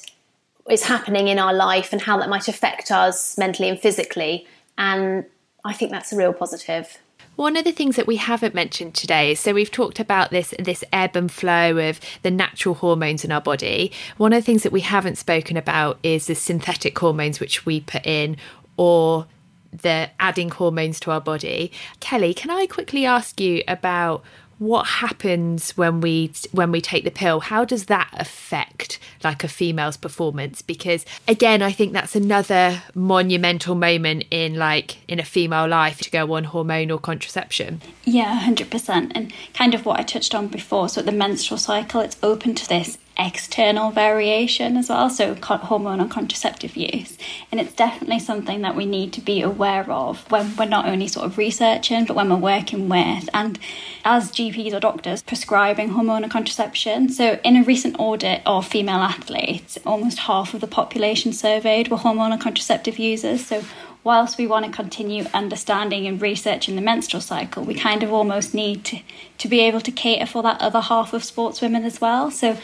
is happening in our life and how that might affect us mentally and physically. And I think that's a real positive. One of the things that we haven't mentioned today, so we've talked about this this ebb and flow of the natural hormones in our body. One of the things that we haven't spoken about is the synthetic hormones which we put in or the adding hormones to our body. Kelly, can I quickly ask you about what happens when we when we take the pill? How does that affect like a female's performance? Because again i think that's another monumental moment in like in a female life to go on hormonal contraception. Yeah 100% and kind of what i touched on before so the menstrual cycle it's open to this external variation as well, so hormonal contraceptive use. And it's definitely something that we need to be aware of when we're not only sort of researching, but when we're working with and as GPs or doctors prescribing hormonal contraception. So, in a recent audit of female athletes, almost half of the population surveyed were hormonal contraceptive users. So, whilst we want to continue understanding and researching the menstrual cycle, we kind of almost need to, to be able to cater for that other half of sportswomen as well. So,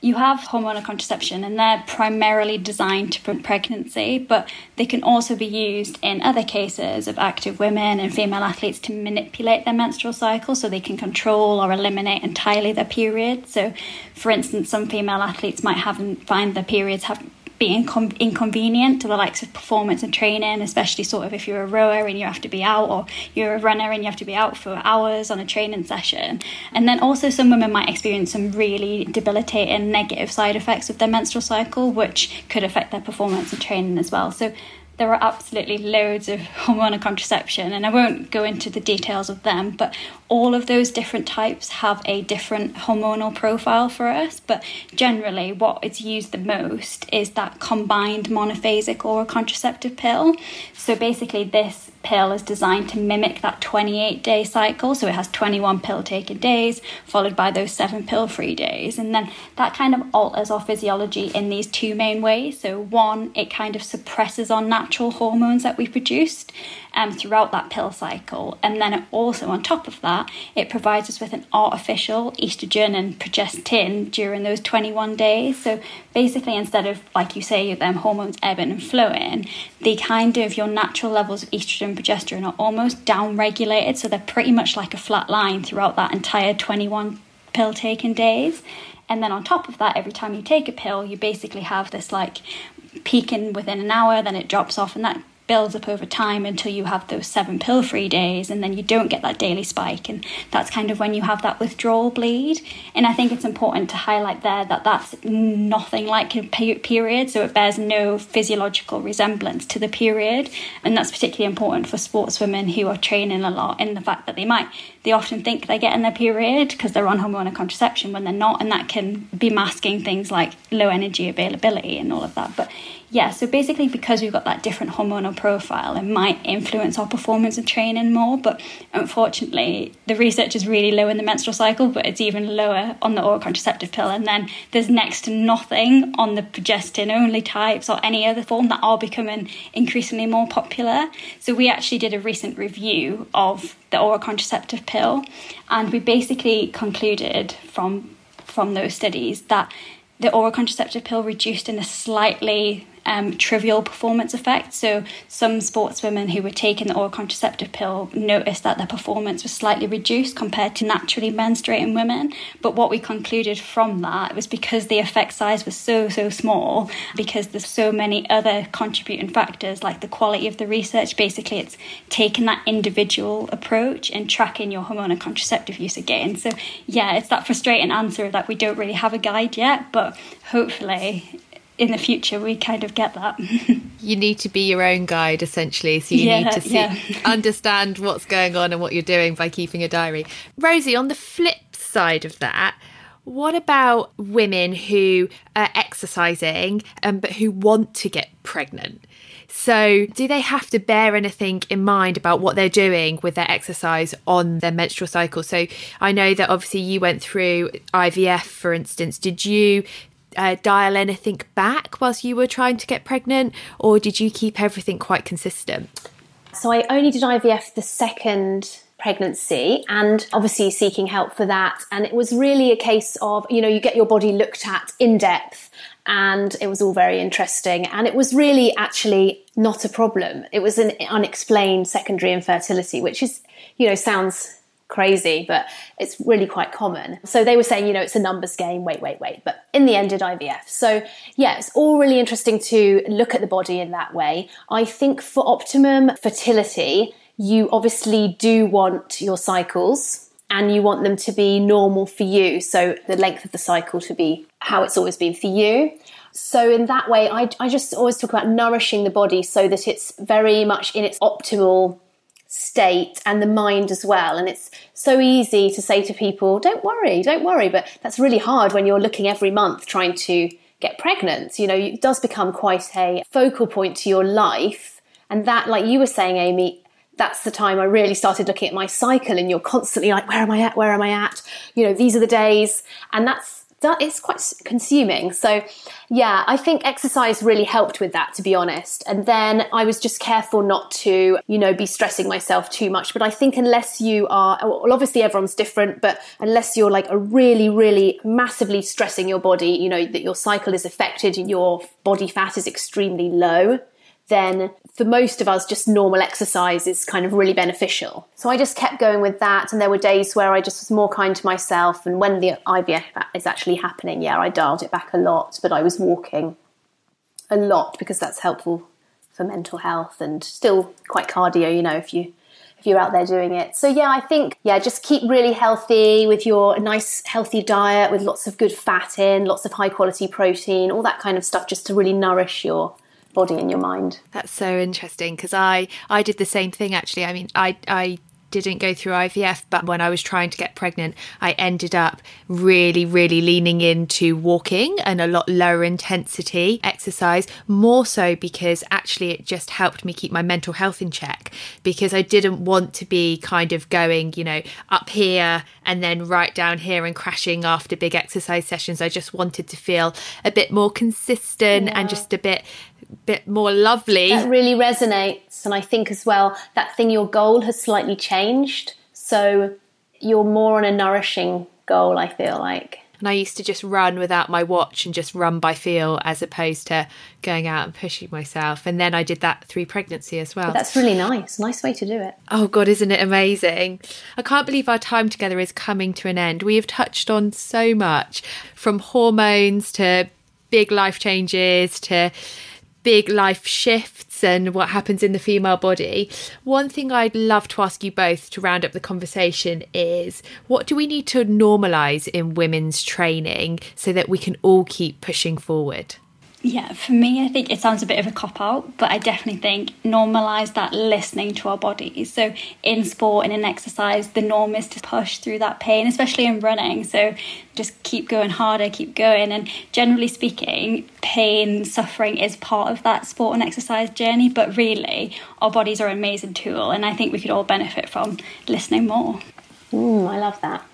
you have hormonal contraception and they're primarily designed to prevent pregnancy, but they can also be used in other cases of active women and female athletes to manipulate their menstrual cycle so they can control or eliminate entirely their period. So, for instance, some female athletes might have find their periods have be incon- inconvenient to the likes of performance and training, especially sort of if you're a rower and you have to be out, or you're a runner and you have to be out for hours on a training session. And then also, some women might experience some really debilitating negative side effects of their menstrual cycle, which could affect their performance and training as well. So, there are absolutely loads of hormonal contraception, and I won't go into the details of them, but all of those different types have a different hormonal profile for us. But generally, what is used the most is that combined monophasic oral contraceptive pill. So basically, this pill is designed to mimic that 28 day cycle. So it has 21 pill taken days, followed by those seven pill free days. And then that kind of alters our physiology in these two main ways. So, one, it kind of suppresses our natural hormones that we produced. Um, throughout that pill cycle. And then also, on top of that, it provides us with an artificial estrogen and progestin during those 21 days. So basically, instead of, like you say, them hormones ebbing and flowing, the kind of your natural levels of estrogen and progesterone are almost down regulated. So they're pretty much like a flat line throughout that entire 21 pill taking days. And then on top of that, every time you take a pill, you basically have this like peaking within an hour, then it drops off, and that builds up over time until you have those seven pill free days and then you don't get that daily spike and that's kind of when you have that withdrawal bleed. And i think it's important to highlight there that that's nothing like a period so it bears no physiological resemblance to the period. And that's particularly important for sportswomen who are training a lot in the fact that they might they often think they're getting their period because they're on hormonal contraception when they're not and that can be masking things like low energy availability and all of that but yeah, so basically, because we've got that different hormonal profile, it might influence our performance of training more. But unfortunately, the research is really low in the menstrual cycle, but it's even lower on the oral contraceptive pill. And then there's next to nothing on the progestin only types or any other form that are becoming increasingly more popular. So we actually did a recent review of the oral contraceptive pill, and we basically concluded from from those studies that the oral contraceptive pill reduced in a slightly um, trivial performance effects. So some sportswomen who were taking the oral contraceptive pill noticed that their performance was slightly reduced compared to naturally menstruating women. But what we concluded from that was because the effect size was so so small, because there's so many other contributing factors like the quality of the research. Basically, it's taking that individual approach and tracking your hormonal contraceptive use again. So yeah, it's that frustrating answer that we don't really have a guide yet, but hopefully in the future we kind of get that you need to be your own guide essentially so you yeah, need to see, yeah. understand what's going on and what you're doing by keeping a diary rosie on the flip side of that what about women who are exercising um, but who want to get pregnant so, do they have to bear anything in mind about what they're doing with their exercise on their menstrual cycle? So, I know that obviously you went through IVF, for instance. Did you uh, dial anything back whilst you were trying to get pregnant, or did you keep everything quite consistent? So I only did IVF the second pregnancy and obviously seeking help for that. And it was really a case of, you know, you get your body looked at in depth and it was all very interesting. And it was really actually not a problem. It was an unexplained secondary infertility, which is, you know, sounds crazy, but it's really quite common. So they were saying, you know, it's a numbers game, wait, wait, wait. But in the end, did IVF. So yeah, it's all really interesting to look at the body in that way. I think for optimum fertility, you obviously do want your cycles and you want them to be normal for you. So the length of the cycle to be how it's always been for you. So in that way, I, I just always talk about nourishing the body so that it's very much in its optimal state and the mind as well. And it's so easy to say to people, don't worry, don't worry. But that's really hard when you're looking every month trying to get pregnant. You know, it does become quite a focal point to your life. And that, like you were saying, Amy, that's the time I really started looking at my cycle and you're constantly like, where am I at? Where am I at? You know, these are the days. And that's is quite consuming. So, yeah, I think exercise really helped with that, to be honest. And then I was just careful not to, you know, be stressing myself too much. But I think unless you are, oh, well, obviously everyone's different, but unless you're like a really, really massively stressing your body, you know, that your cycle is affected and your body fat is extremely low, then for most of us, just normal exercise is kind of really beneficial. So I just kept going with that. And there were days where I just was more kind to myself. And when the IVF is actually happening, yeah, I dialed it back a lot, but I was walking a lot because that's helpful for mental health and still quite cardio, you know, if you if you're out there doing it. So yeah, I think yeah, just keep really healthy with your nice healthy diet with lots of good fat in, lots of high quality protein, all that kind of stuff just to really nourish your body and your mind. That's so interesting because I I did the same thing actually. I mean, I I didn't go through IVF, but when I was trying to get pregnant, I ended up really, really leaning into walking and a lot lower intensity exercise, more so because actually it just helped me keep my mental health in check because I didn't want to be kind of going, you know, up here and then right down here and crashing after big exercise sessions. I just wanted to feel a bit more consistent yeah. and just a bit bit more lovely. That really resonates. And I think as well, that thing, your goal has slightly changed. So you're more on a nourishing goal, I feel like. And I used to just run without my watch and just run by feel as opposed to going out and pushing myself. And then I did that through pregnancy as well. But that's really nice. Nice way to do it. Oh, God, isn't it amazing? I can't believe our time together is coming to an end. We have touched on so much from hormones to big life changes to big life shifts and what happens in the female body. One thing I'd love to ask you both to round up the conversation is what do we need to normalise in women's training so that we can all keep pushing forward? Yeah, for me, I think it sounds a bit of a cop out, but I definitely think normalize that listening to our bodies. So, in sport and in exercise, the norm is to push through that pain, especially in running. So, just keep going harder, keep going. And generally speaking, pain, suffering is part of that sport and exercise journey. But really, our bodies are an amazing tool, and I think we could all benefit from listening more. Mm, I love that.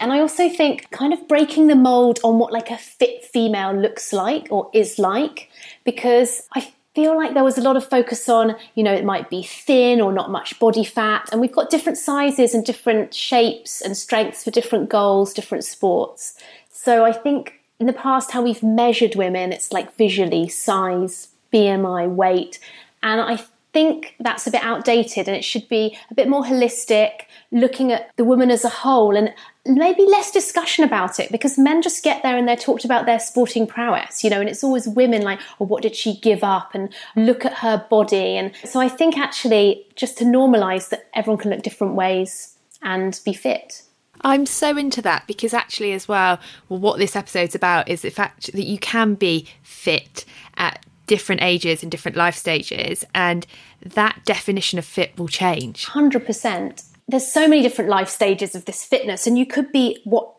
And I also think kind of breaking the mold on what like a fit female looks like or is like, because I feel like there was a lot of focus on, you know, it might be thin or not much body fat. And we've got different sizes and different shapes and strengths for different goals, different sports. So I think in the past, how we've measured women, it's like visually size, BMI, weight. And I think that's a bit outdated and it should be a bit more holistic, looking at the woman as a whole and maybe less discussion about it because men just get there and they're talked about their sporting prowess, you know, and it's always women like, oh, what did she give up? And look at her body. And so I think actually just to normalize that everyone can look different ways and be fit. I'm so into that because actually, as well, well, what this episode's about is the fact that you can be fit at different ages and different life stages, and that definition of fit will change. 100% there's so many different life stages of this fitness, and you could be what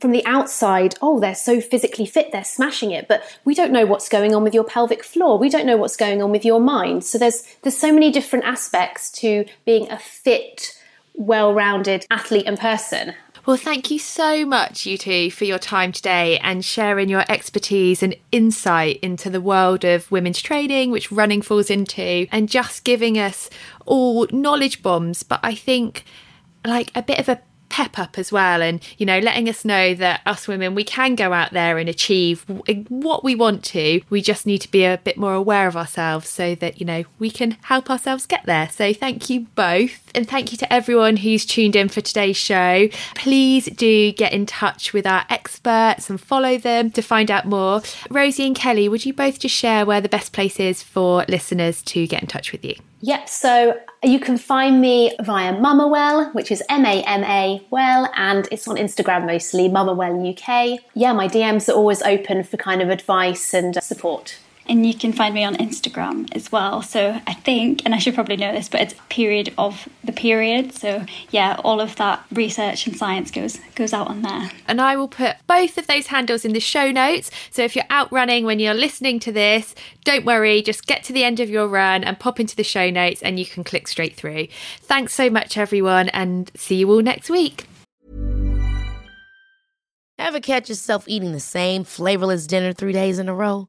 from the outside, oh, they're so physically fit, they're smashing it, but we don't know what's going on with your pelvic floor. We don't know what's going on with your mind. So there's there's so many different aspects to being a fit, well-rounded athlete and person. Well, thank you so much, you two, for your time today and sharing your expertise and insight into the world of women's training, which running falls into, and just giving us all knowledge bombs. But I think like a bit of a pep up as well and you know letting us know that us women we can go out there and achieve eh, what we want to. We just need to be a bit more aware of ourselves so that you know we can help ourselves get there. So thank you both. And thank you to everyone who's tuned in for today's show. Please do get in touch with our experts and follow them to find out more. Rosie and kelly would you both just share where the best place is for listeners to get in touch with you Yep, so you can find me via Mamawell, which is M A M A well, and it's on Instagram mostly, Mamawell UK. Yeah, my DMs are always open for kind of advice and uh, support and you can find me on Instagram as well. So I think, and I should probably know this, but it's period of the period. So yeah, all of that research and science goes goes out on there. And I will put both of those handles in the show notes. So if you're out running when you're listening to this, don't worry, just get to the end of your run and pop into the show notes and you can click straight through. Thanks so much everyone and see you all next week. Ever catch yourself eating the same flavorless dinner 3 days in a row?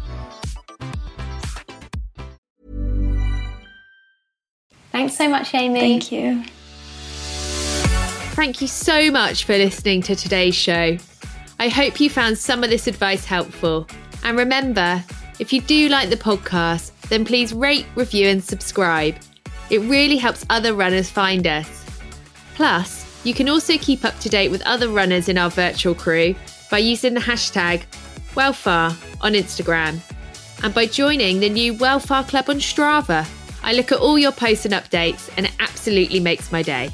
Thanks so much, Amy. Thank you. Thank you so much for listening to today's show. I hope you found some of this advice helpful. And remember, if you do like the podcast, then please rate, review, and subscribe. It really helps other runners find us. Plus, you can also keep up to date with other runners in our virtual crew by using the hashtag WellFar on Instagram and by joining the new WellFar Club on Strava. I look at all your posts and updates, and it absolutely makes my day.